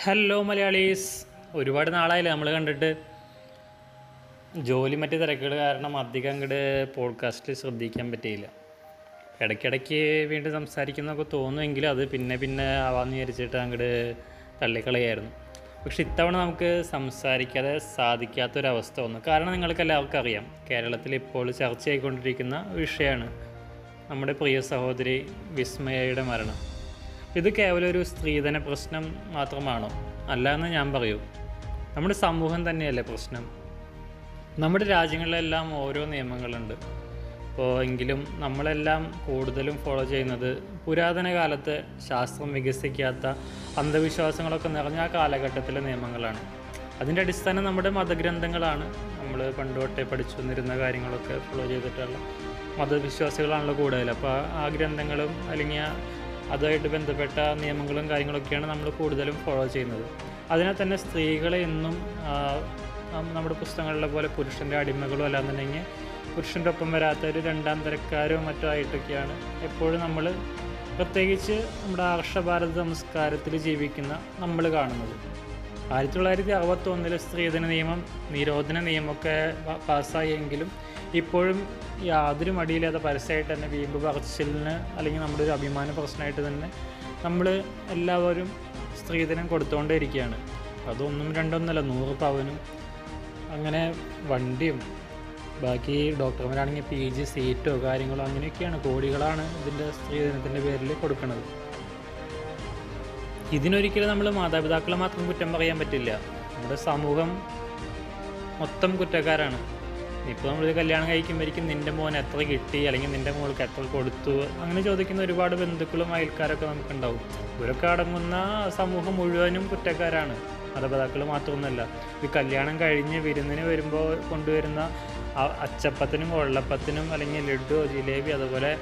Hello Malayalees. ഒരുപാട് നാളായില്ലേ നമ്മൾ കണ്ടിട്ട്. ജോലി മറ്റ് തിരക്കുകൾ കാരണം അധികം അങ്ങോട്ട് പോഡ്കാസ്റ്റിൽ ശ്രദ്ധിക്കാൻ പറ്റിയില്ല. ഇടയ്ക്കിടയ്ക്ക് വീണ്ടും സംസാരിക്കുന്നൊക്കെ തോന്നുമെങ്കിലും അത് പിന്നെ പിന്നെ ആവാന്ന് വിചാരിച്ചിട്ട് അങ്ങോട്ട് തള്ളിക്കളയായിരുന്നു. പക്ഷെ ഇത്തവണ നമുക്ക് സംസാരിക്കാതെ സാധിക്കാത്തൊരവസ്ഥ വന്നു. കാരണം നിങ്ങൾക്ക് എല്ലാവർക്കും അറിയാം കേരളത്തിൽ ഇപ്പോൾ ചർച്ചയായിക്കൊണ്ടിരിക്കുന്ന വിഷയമാണ് നമ്മുടെ പ്രിയ സഹോദരി വിസ്മയയുടെ മരണം. ഇത് കേവലം ഒരു സ്ത്രീധന പ്രശ്നം മാത്രമാണോ? അല്ല എന്ന് ഞാൻ പറയൂ. നമ്മുടെ സമൂഹം തന്നെയല്ലേ പ്രശ്നം? നമ്മുടെ രാജ്യങ്ങളിലെല്ലാം ഓരോ നിയമങ്ങളുണ്ട്. അപ്പോൾ എങ്കിലും നമ്മളെല്ലാം കൂടുതലും ഫോളോ ചെയ്യുന്നത് പുരാതന കാലത്ത് ശാസ്ത്രം വികസിക്കാത്ത അന്ധവിശ്വാസങ്ങളൊക്കെ നിറഞ്ഞ ആ കാലഘട്ടത്തിലെ നിയമങ്ങളാണ്. അതിന്റെ അടിസ്ഥാനം നമ്മുടെ മതഗ്രന്ഥങ്ങളാണ്. നമ്മൾ പണ്ട് തൊട്ടേ പഠിച്ചു വന്നിരുന്ന കാര്യങ്ങളൊക്കെ ഫോളോ ചെയ്തിട്ടുള്ള മതവിശ്വാസികളാണല്ലോ കൂടുതൽ. അപ്പോൾ ആ ഗ്രന്ഥങ്ങളും അല്ലെങ്കിൽ അതുമായിട്ട് ബന്ധപ്പെട്ട നിയമങ്ങളും കാര്യങ്ങളൊക്കെയാണ് നമ്മൾ കൂടുതലും ഫോളോ ചെയ്യുന്നത്. അതിനെ തന്നെ സ്ത്രീകളെ എന്നും നമ്മുടെ പുസ്തകങ്ങളിലെ പോലെ പുരുഷന്റെ അടിമകളോ അല്ലാന്നുണ്ടെങ്കിൽ പുരുഷന്റെ ഒപ്പം വരാത്ത ഒരു രണ്ടാം തരക്കാരോ മറ്റോ ആയിട്ടൊക്കെയാണ് എപ്പോഴും നമ്മൾ പ്രത്യേകിച്ച് നമ്മുടെ ആർഷഭാരത സംസ്കാരത്തിൽ ജീവിക്കുന്ന നമ്മൾ കാണുന്നത്. ആയിരത്തി തൊള്ളായിരത്തി അറുപത്തൊന്നിലെ സ്ത്രീധന നിയമം നിരോധന നിയമമൊക്കെ പാസ്സായെങ്കിലും ഇപ്പോഴും യാതൊരു മടിയില്ലാതെ പരസ്യമായിട്ട് തന്നെ വീമ്പ് പറച്ചിലിന് അല്ലെങ്കിൽ നമ്മുടെ ഒരു അഭിമാന പ്രശ്നമായിട്ട് തന്നെ നമ്മൾ എല്ലാവരും സ്ത്രീധനം കൊടുത്തുകൊണ്ടേ ഇരിക്കുകയാണ് അതൊന്നും രണ്ടൊന്നല്ല നൂറ് പവനും. അങ്ങനെ വണ്ടിയും ബാക്കി ഡോക്ടർമാരാണെങ്കിൽ പി ജി സീറ്റോ കാര്യങ്ങളോ അങ്ങനെയൊക്കെയാണ് കോടികളാണ് ഇതിന്റെ സ്ത്രീധനത്തിന്റെ പേരിൽ കൊടുക്കുന്നത്. ഇതിനൊരിക്കലും നമ്മൾ മാതാപിതാക്കളെ മാത്രം കുറ്റം പറയാൻ പറ്റില്ല. നമ്മുടെ സമൂഹം മൊത്തം കുറ്റക്കാരാണ്. ഇപ്പോൾ നമ്മളൊരു കല്യാണം കഴിക്കുമ്പോഴേക്കും നിന്റെ മോൻ എത്ര കിട്ടി? അല്ലെങ്കിൽ നിന്റെ മോൾക്ക് എത്ര കൊടുത്തു? അങ്ങനെ ചോദിക്കുന്ന ഒരുപാട് ബന്ധുക്കളും അയൽക്കാരൊക്കെ നമുക്കുണ്ടാവും. ഇവരൊക്കെ അടങ്ങുന്ന സമൂഹം മുഴുവനും കുറ്റക്കാരാണ്. മാതാപിതാക്കൾ മാത്രമൊന്നുമല്ല. ഈ കല്യാണം കഴിഞ്ഞ് വിരുന്നിന് വരുമ്പോൾ കൊണ്ടുവരുന്ന അച്ചപ്പത്തിനും കൊള്ളപ്പത്തിനും അല്ലെങ്കിൽ ലഡു ജിലേബി അതുപോലെ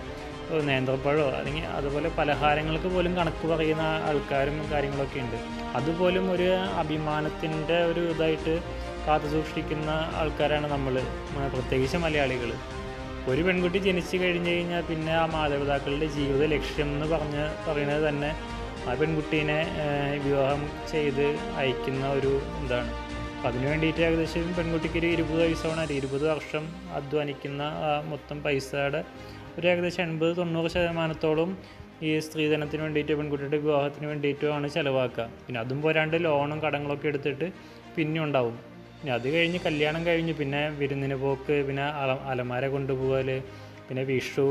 നേന്ത്രപ്പഴമോ അല്ലെങ്കിൽ അതുപോലെ പലഹാരങ്ങൾക്ക് പോലും കണക്ക് പറയുന്ന ആൾക്കാരും കാര്യങ്ങളൊക്കെ ഉണ്ട്. അതുപോലും ഒരു അഭിമാനത്തിന്റെ ഒരു ഇതായിട്ട് കാത്തു സൂക്ഷിക്കുന്ന ആൾക്കാരാണ് നമ്മൾ പ്രത്യേകിച്ച് മലയാളികൾ. ഒരു പെൺകുട്ടി ജനിച്ചു കഴിഞ്ഞു കഴിഞ്ഞാൽ പിന്നെ ആ മാതാപിതാക്കളുടെ ജീവിത ലക്ഷ്യം എന്ന് പറഞ്ഞ് പറയുന്നത് തന്നെ ആ പെൺകുട്ടീനെ വിവാഹം ചെയ്ത് അയക്കുന്ന ഒരു എന്താണ് അപ്പം അതിന് വേണ്ടിയിട്ട് ഏകദേശം പെൺകുട്ടിക്ക് ഒരു ഇരുപത് വയസ്സാണ് ഇരുപത് വർഷം അധ്വാനിക്കുന്ന മൊത്തം പൈസയുടെ ഒരു ഏകദേശം എൺപത് തൊണ്ണൂറ് ശതമാനത്തോളം ഈ സ്ത്രീധനത്തിന് വേണ്ടിയിട്ട് പെൺകുട്ടിയുടെ വിവാഹത്തിന് വേണ്ടിയിട്ടുമാണ് ചിലവാക്കുക. പിന്നെ അതും പോരാണ്ട് ലോണും കടങ്ങളൊക്കെ എടുത്തിട്ട് പിന്നെ ഉണ്ടാവും. പിന്നെ അത് കഴിഞ്ഞ് കല്യാണം കഴിഞ്ഞ് പിന്നെ വിരുന്നിന് പോക്ക് പിന്നെ അല അലമാര കൊണ്ടുപോകൽ പിന്നെ വിഷു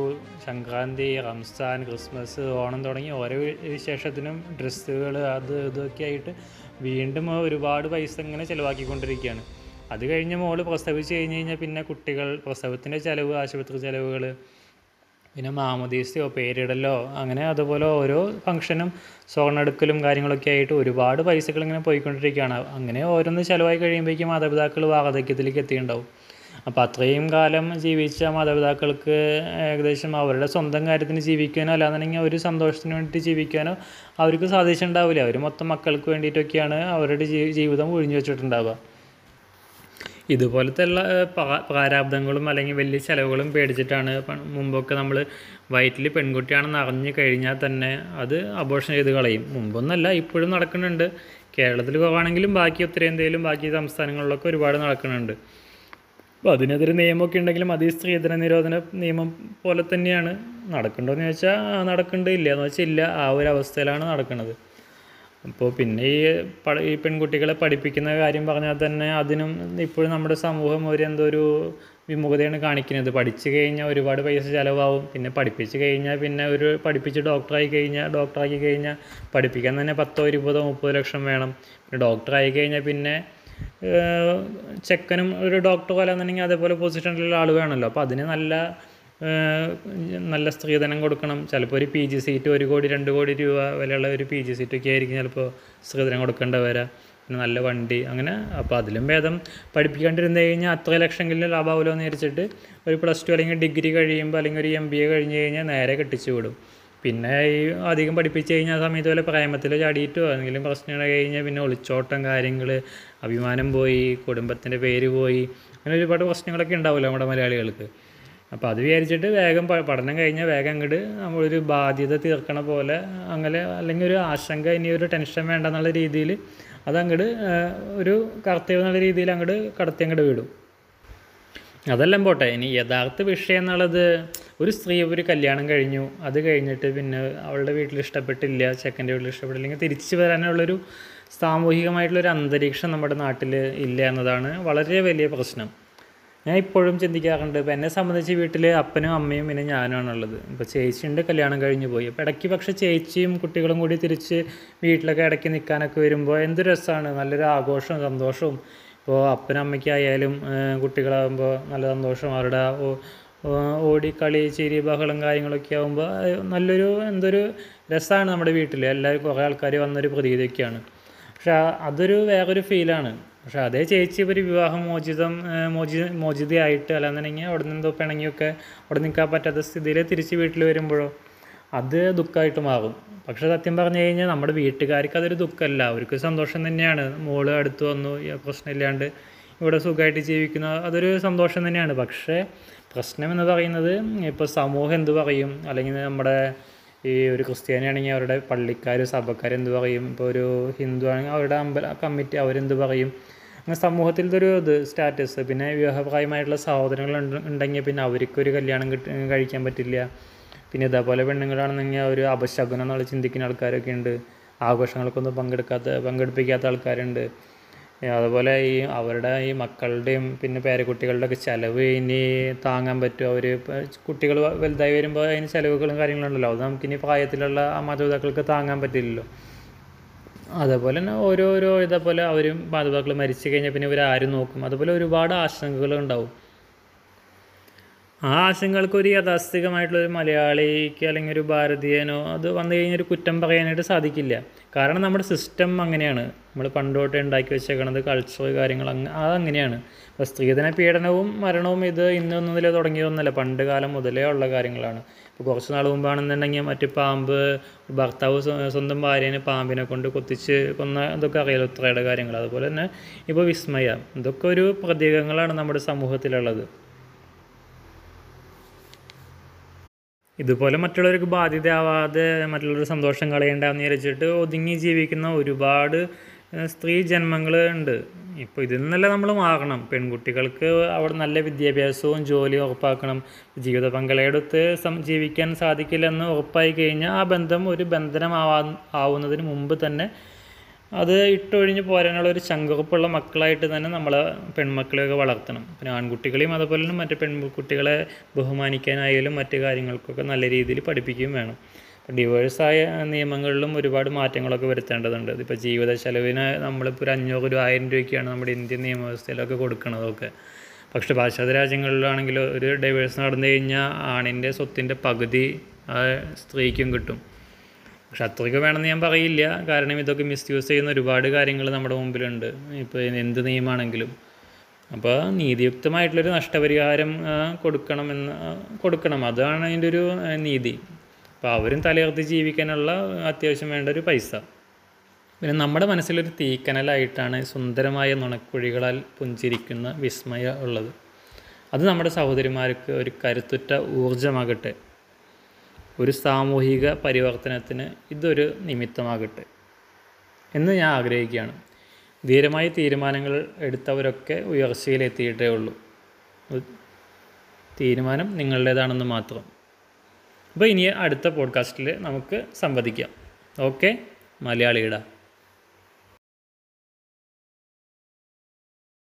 സംക്രാന്തി റംസാൻ ക്രിസ്മസ് ഓണം തുടങ്ങി ഓരോ വിശേഷത്തിനും ഡ്രസ്സുകൾ അത് ഇതൊക്കെ ആയിട്ട് വീണ്ടും ഒരുപാട് പൈസ ഇങ്ങനെ ചിലവാക്കിക്കൊണ്ടിരിക്കുകയാണ്. അത് കഴിഞ്ഞ് മോൾ പ്രസവിച്ച് കഴിഞ്ഞ് കഴിഞ്ഞാൽ പിന്നെ കുട്ടികൾ പ്രസവത്തിന്റെ ചിലവ് ആശുപത്രി ചിലവുകൾ പിന്നെ മാമോദീസയോ പേരിടലോ അങ്ങനെ അതുപോലെ ഓരോ ഫംഗ്ഷനും സ്വർണെടുക്കലും കാര്യങ്ങളൊക്കെ ആയിട്ട് ഒരുപാട് പൈസകൾ ഇങ്ങനെ പോയിക്കൊണ്ടിരിക്കുകയാണ്. അങ്ങനെ ഓരോന്ന് ചിലവായി കഴിയുമ്പോഴേക്കും മാതാപിതാക്കൾ വാർദ്ധക്യത്തിലേക്ക് എത്തിയിട്ടുണ്ടാവും. അപ്പോൾ അത്രയും കാലം ജീവിച്ച മാതാപിതാക്കൾക്ക് ഏകദേശം അവരുടെ സ്വന്തം കാര്യത്തിന് ജീവിക്കാനോ അല്ലാന്നുണ്ടെങ്കിൽ ഒരു സന്തോഷത്തിന് വേണ്ടിയിട്ട് ജീവിക്കാനോ അവർക്ക് സാധിച്ചിട്ടുണ്ടാവില്ല. അവർ മൊത്തം മക്കൾക്ക് വേണ്ടിയിട്ടൊക്കെയാണ് അവരുടെ ജീവിതം ഒഴിഞ്ഞു വെച്ചിട്ടുണ്ടാവുക. ഇതുപോലത്തെ ഉള്ള പ്രാരാബ്ദങ്ങളും അല്ലെങ്കിൽ വലിയ ചിലവുകളും പേടിച്ചിട്ടാണ് മുമ്പൊക്കെ നമ്മൾ വയറ്റിൽ പെൺകുട്ടിയാണെന്ന് അറിഞ്ഞു കഴിഞ്ഞാൽ തന്നെ അത് അബോർഷൻ ചെയ്ത് കളയും. മുമ്പൊന്നല്ല ഇപ്പോഴും നടക്കുന്നുണ്ട്. കേരളത്തിൽ കുറവാണെങ്കിലും ബാക്കി ഉത്തരേന്ത്യയിലും ബാക്കി സംസ്ഥാനങ്ങളിലൊക്കെ ഒരുപാട് നടക്കുന്നുണ്ട്. അപ്പോൾ അതിനെതിരെ നിയമമൊക്കെ ഉണ്ടെങ്കിലും അതീ സ്ത്രീധന നിരോധന നിയമം പോലെ തന്നെയാണ്. നടക്കണ്ടോയെന്ന് ചോദിച്ചാൽ നടക്കുന്നുണ്ട് നടക്കണ്ട് ഇല്ല. എന്ന് വെച്ചാൽ ഇല്ല. ആ ഒരു അവസ്ഥയിലാണ് നടക്കുന്നത് അപ്പോൾ പിന്നെ ഈ ഈ പെൺകുട്ടികളെ പഠിപ്പിക്കുന്ന കാര്യം പറഞ്ഞാൽ തന്നെ അതിനും ഇപ്പോഴും നമ്മുടെ സമൂഹം ഒരു എന്തോ ഒരു വിമുഖതയാണ് കാണിക്കുന്നത്. പഠിച്ചു കഴിഞ്ഞാൽ ഒരുപാട് പൈസ ചിലവാകും. പിന്നെ പഠിപ്പിച്ച് കഴിഞ്ഞാൽ പിന്നെ ഒരു പഠിപ്പിച്ച് ഡോക്ടറായി കഴിഞ്ഞാൽ ഡോക്ടറാക്കി കഴിഞ്ഞാൽ പഠിപ്പിക്കാൻ തന്നെ പത്തോ ഇരുപതോ മുപ്പതോ ലക്ഷം വേണം. പിന്നെ ഡോക്ടറായി കഴിഞ്ഞാൽ പിന്നെ ചെക്കനും ഒരു ഡോക്ടർ അല്ലാന്നുണ്ടെങ്കിൽ അതേപോലെ പൊസിഷനിലുള്ള ആൾ വേണമല്ലോ. അപ്പോൾ അതിന് നല്ല നല്ല സ്ത്രീധനം കൊടുക്കണം. ചിലപ്പോൾ ഒരു പി ജി സീറ്റ് ഒരു കോടി രണ്ട് കോടി രൂപ വിലയുള്ള ഒരു പി ജി സീറ്റൊക്കെ ആയിരിക്കും ചിലപ്പോൾ സ്ത്രീധനം കൊടുക്കേണ്ട വരാം പിന്നെ നല്ല വണ്ടി അങ്ങനെ അപ്പോൾ അതിലും ഭേദം. പഠിപ്പിക്കാണ്ടിരുന്ന് കഴിഞ്ഞാൽ അത്ര ലക്ഷമെങ്കിലും ലാഭാവുമല്ലോ എന്ന് വിചാരിച്ചിട്ട് ഒരു പ്ലസ് ടു അല്ലെങ്കിൽ ഡിഗ്രി കഴിയുമ്പോൾ അല്ലെങ്കിൽ ഒരു എം ബി എ കഴിഞ്ഞ് കഴിഞ്ഞാൽ നേരെ കെട്ടിച്ചു വിടും. പിന്നെ ഈ അധികം പഠിപ്പിച്ച് കഴിഞ്ഞാൽ ആ സമയത്ത് വല്ല പ്രേമത്തിൽ ചാടിയിട്ടോ എന്തെങ്കിലും പ്രശ്നങ്ങൾ കഴിഞ്ഞാൽ പിന്നെ ഒളിച്ചോട്ടം കാര്യങ്ങൾ അഭിമാനം പോയി കുടുംബത്തിന്റെ പേര് പോയി അങ്ങനെ ഒരുപാട് പ്രശ്നങ്ങളൊക്കെ ഉണ്ടാവില്ല നമ്മുടെ മലയാളികൾക്ക്. അപ്പോൾ അത് വിചാരിച്ചിട്ട് വേഗം പഠനം കഴിഞ്ഞാൽ വേഗം അങ്ങോട്ട് നമ്മളൊരു ബാധ്യത തീർക്കണ പോലെ അങ്ങനെ അല്ലെങ്കിൽ ഒരു ആശങ്ക ഇനി ഒരു ടെൻഷൻ വേണ്ട എന്നുള്ള രീതിയിൽ അതങ്ങോട്ട് ഒരു കർത്തവ്യം എന്നുള്ള രീതിയിൽ അങ്ങോട്ട് കടത്തി അങ്ങോട്ട് വിടും. അതെല്ലാം പോട്ടെ ഇനി യഥാർത്ഥ വിഷയം എന്നുള്ളത് ഒരു സ്ത്രീ ഒരു കല്യാണം കഴിഞ്ഞു അത് കഴിഞ്ഞിട്ട് പിന്നെ അവളുടെ വീട്ടിൽ ഇഷ്ടപ്പെട്ടില്ല ചെക്കന്റെ വീട്ടിൽ ഇഷ്ടപ്പെട്ടില്ലെങ്കിൽ തിരിച്ചു വരാനുള്ളൊരു സാമൂഹികമായിട്ടുള്ളൊരു അന്തരീക്ഷം നമ്മുടെ നാട്ടിൽ ഇല്ല എന്നതാണ് വളരെ വലിയ പ്രശ്നം. ഞാൻ ഇപ്പോഴും ചിന്തിക്കാറുണ്ട്. ഇപ്പം എന്നെ സംബന്ധിച്ച് വീട്ടിൽ അപ്പനും അമ്മയും പിന്നെ ഞാനാണുള്ളത്. ഇപ്പോൾ ചേച്ചിയുടെ കല്യാണം കഴിഞ്ഞു പോയി. അപ്പോൾ ഇടയ്ക്ക് പക്ഷേ ചേച്ചിയും കുട്ടികളും കൂടി തിരിച്ച് വീട്ടിലൊക്കെ ഇടയ്ക്ക് നിൽക്കാനൊക്കെ വരുമ്പോൾ എന്ത് രസമാണ് നല്ലൊരു ആഘോഷവും സന്തോഷവും. ഇപ്പോൾ അപ്പനും അമ്മയ്ക്കായാലും കുട്ടികളാകുമ്പോൾ നല്ല സന്തോഷം. അവരുടെ ഓടിക്കളി ചിരി ബഹളം കാര്യങ്ങളൊക്കെ ആകുമ്പോൾ നല്ലൊരു എന്തൊരു രസമാണ് നമ്മുടെ വീട്ടിൽ എല്ലാവരും കുറേ ആൾക്കാർ വന്നൊരു പ്രതീതിയൊക്കെയാണ്. പക്ഷെ അതൊരു വേറൊരു ഫീലാണ്. പക്ഷെ അതേ ചേച്ചി ഒരു വിവാഹം മോചിതം മോചി മോചിതയായിട്ട് അല്ലാന്നുണ്ടെങ്കിൽ അവിടെ നിന്ന് എന്തോ പിണങ്ങിയൊക്കെ അവിടെ നിൽക്കാൻ പറ്റാത്ത സ്ഥിതിയിൽ തിരിച്ച് വീട്ടിൽ വരുമ്പോഴോ അത് ദുഃഖമായിട്ട് മാറും പക്ഷേ സത്യം പറഞ്ഞു കഴിഞ്ഞാൽ നമ്മുടെ വീട്ടുകാർക്ക് അതൊരു ദുഃഖമല്ല. അവർക്ക് സന്തോഷം തന്നെയാണ്. മോൾ അടുത്ത് വന്നു പ്രശ്നമില്ലാണ്ട് ഇവിടെ സുഖമായിട്ട് ജീവിക്കുന്ന. അതൊരു സന്തോഷം തന്നെയാണ്. പക്ഷേ പ്രശ്നം എന്ന് പറയുന്നത് ഇപ്പോൾ സമൂഹം എന്ത് പറയും? അല്ലെങ്കിൽ നമ്മുടെ ഈ ഒരു ക്രിസ്ത്യാനിയാണെങ്കിൽ അവരുടെ പള്ളിക്കാർ സഭക്കാർ എന്ത് പറയും? ഇപ്പോൾ ഒരു ഹിന്ദു ആണെങ്കിൽ അവരുടെ അമ്പല കമ്മിറ്റി അവരെന്ത് പറയും? അങ്ങനെ സമൂഹത്തിൽ ഇതൊരു ഇത് സ്റ്റാറ്റസ് പിന്നെ വിവാഹപ്രായമായിട്ടുള്ള സഹോദരങ്ങൾ ഉണ്ട്- ഉണ്ടെങ്കിൽ പിന്നെ അവർക്കൊരു കല്യാണം കിട്ടി കഴിക്കാൻ പറ്റില്ല. പിന്നെ ഇതേപോലെ പെണ്ണുങ്ങളാണെന്നെങ്കിൽ ഒരു അപശകുനം എന്നുള്ള ചിന്തിക്കുന്ന ആൾക്കാരൊക്കെ ഉണ്ട്. ആഘോഷങ്ങൾക്കൊന്നും പങ്കെടുക്കാത്ത പങ്കെടുപ്പിക്കാത്ത ആൾക്കാരുണ്ട്. അതുപോലെ ഈ അവരുടെ ഈ മക്കളുടെയും പിന്നെ പേരക്കുട്ടികളുടെ ഒക്കെ ചിലവ് ഇനി താങ്ങാൻ പറ്റുമോ അവർ കുട്ടികൾ വലുതായി വരുമ്പോൾ അതിന് ചിലവുകളും കാര്യങ്ങളുണ്ടല്ലോ അത് നമുക്കിനി പ്രായത്തിലുള്ള മാതാപിതാക്കൾക്ക് താങ്ങാൻ പറ്റില്ലല്ലോ. അതേപോലെ തന്നെ ഓരോരോ ഇതേപോലെ അവരും മാതാപിതാക്കൾ മരിച്ചു കഴിഞ്ഞാൽ പിന്നെ ഇവർ ആരും നോക്കും. അതുപോലെ ഒരുപാട് ആശങ്കകൾ ഉണ്ടാവും. ആ ആശങ്കകൾക്ക് ഒരു യാഥാസ്ഥികമായിട്ടുള്ള ഒരു മലയാളിക്ക് അല്ലെങ്കിൽ ഒരു ഭാരതീയനോ അത് വന്നു കഴിഞ്ഞാൽ ഒരു കുറ്റം പറയാനായിട്ട് സാധിക്കില്ല. കാരണം നമ്മുടെ സിസ്റ്റം അങ്ങനെയാണ്. നമ്മൾ പണ്ടോട്ട് ഉണ്ടാക്കി വെച്ചേക്കണത് കൾച്ചർ കാര്യങ്ങൾ അങ്ങ് അതങ്ങനെയാണ് അപ്പോൾ സ്ത്രീധന പീഡനവും മരണവും ഇത് ഇന്നൊന്നുമില്ല തുടങ്ങിയതൊന്നുമല്ല. പണ്ട് കാലം മുതലേ ഉള്ള കാര്യങ്ങളാണ്. ഇപ്പോൾ കുറച്ച് നാൾ മുമ്പാണെന്നുണ്ടെങ്കിൽ മറ്റ് പാമ്പ് ഭർത്താവ് സ്വന്തം ഭാര്യേനെ പാമ്പിനെ കൊണ്ട് കൊത്തിച്ച് കൊന്ന ഇതൊക്കെ അറിയാലോ ഉത്രയുടെ കാര്യങ്ങൾ. അതുപോലെ തന്നെ ഇപ്പോൾ വിസ്മയ ഇതൊക്കെ ഒരു പ്രതീകങ്ങളാണ് നമ്മുടെ സമൂഹത്തിലുള്ളത്. ഇതുപോലെ മറ്റുള്ളവർക്ക് ബാധ്യതയാവാതെ മറ്റുള്ളവർ സന്തോഷം കളയണ്ടെന്ന് വിചാരിച്ചിട്ട് ഒതുങ്ങി ജീവിക്കുന്ന ഒരുപാട് സ്ത്രീ ജന്മങ്ങൾ ഉണ്ട്. ഇപ്പോൾ ഇതിൽ നിന്നല്ല നമ്മൾ മാറണം. പെൺകുട്ടികൾക്ക് അവിടെ നല്ല വിദ്യാഭ്യാസവും ജോലിയും ഉറപ്പാക്കണം. ജീവിത പങ്കാളിയുടെ അടുത്ത് ജീവിക്കാൻ സാധിക്കില്ലെന്ന് ഉറപ്പായി കഴിഞ്ഞാൽ ആ ബന്ധം ഒരു ബന്ധനമാവാ ആവുന്നതിന് മുമ്പ് തന്നെ അത് ഇട്ടൊഴിഞ്ഞ് പോരാനുള്ള ഒരു ചങ്കുറപ്പുള്ള മക്കളായിട്ട് തന്നെ നമ്മളെ പെൺമക്കളെയൊക്കെ വളർത്തണം. പിന്നെ ആൺകുട്ടികളെയും അതുപോലെ തന്നെ മറ്റ് പെൺകുട്ടികളെ ബഹുമാനിക്കാനായാലും മറ്റു കാര്യങ്ങൾക്കൊക്കെ നല്ല രീതിയിൽ പഠിപ്പിക്കുകയും വേണം. ഡിവേഴ്സായ നിയമങ്ങളിലും ഒരുപാട് മാറ്റങ്ങളൊക്കെ വരുത്തേണ്ടതുണ്ട്. ഇതിപ്പോൾ ജീവിത ചെലവിന് നമ്മളിപ്പോൾ ഒരു അഞ്ഞൂറ് ഒരു ആയിരം രൂപയ്ക്കാണ് നമ്മുടെ ഇന്ത്യൻ നിയമവ്യവസ്ഥയിലൊക്കെ കൊടുക്കുന്നതൊക്കെ പക്ഷേ പാശ്ചാത്യ രാജ്യങ്ങളിലാണെങ്കിൽ ഒരു ഡൈവേഴ്സ് നടന്നു കഴിഞ്ഞാൽ ആണിന്റെ സ്വത്തിന്റെ പകുതി സ്ത്രീക്കും കിട്ടും. പക്ഷെ അത്രയ്ക്ക് വേണമെന്ന് ഞാൻ പറയില്ല. കാരണം ഇതൊക്കെ മിസ്യൂസ് ചെയ്യുന്ന ഒരുപാട് കാര്യങ്ങൾ നമ്മുടെ മുമ്പിലുണ്ട്. ഇപ്പോൾ എന്ത് നിയമമാണെങ്കിലും അപ്പോൾ നീതിയുക്തമായിട്ടുള്ളൊരു നഷ്ടപരിഹാരം കൊടുക്കണമെന്ന് കൊടുക്കണം. അതാണ് അതിന്റെ ഒരു നീതി. അപ്പോൾ അവരും തലയുർത്തി ജീവിക്കാനുള്ള അത്യാവശ്യം വേണ്ട ഒരു പൈസ. പിന്നെ നമ്മുടെ മനസ്സിലൊരു തീക്കനലായിട്ടാണ് സുന്ദരമായ നുണക്കുഴികളാൽ പുഞ്ചിരിക്കുന്ന വിസ്മയ ഉള്ളത്. അത് നമ്മുടെ സഹോദരിമാർക്ക് ഒരു കരുത്തുറ്റ ഊർജമാകട്ടെ ഒരു സാമൂഹിക പരിവർത്തനത്തിന് ഇതൊരു നിമിത്തമാകട്ടെ. എന്ന് ഞാൻ ആഗ്രഹിക്കുകയാണ്. ധീരമായ തീരുമാനങ്ങൾ എടുത്തവരൊക്കെ ഉയർച്ചയിലെത്തിയിട്ടേ ഉള്ളൂ. തീരുമാനം നിങ്ങളുടേതാണെന്ന് മാത്രം. അപ്പോൾ ഇനി അടുത്ത പോഡ്കാസ്റ്റിൽ നമുക്ക് സംവദിക്കാം. ഓക്കെ മലയാളിയുടെ.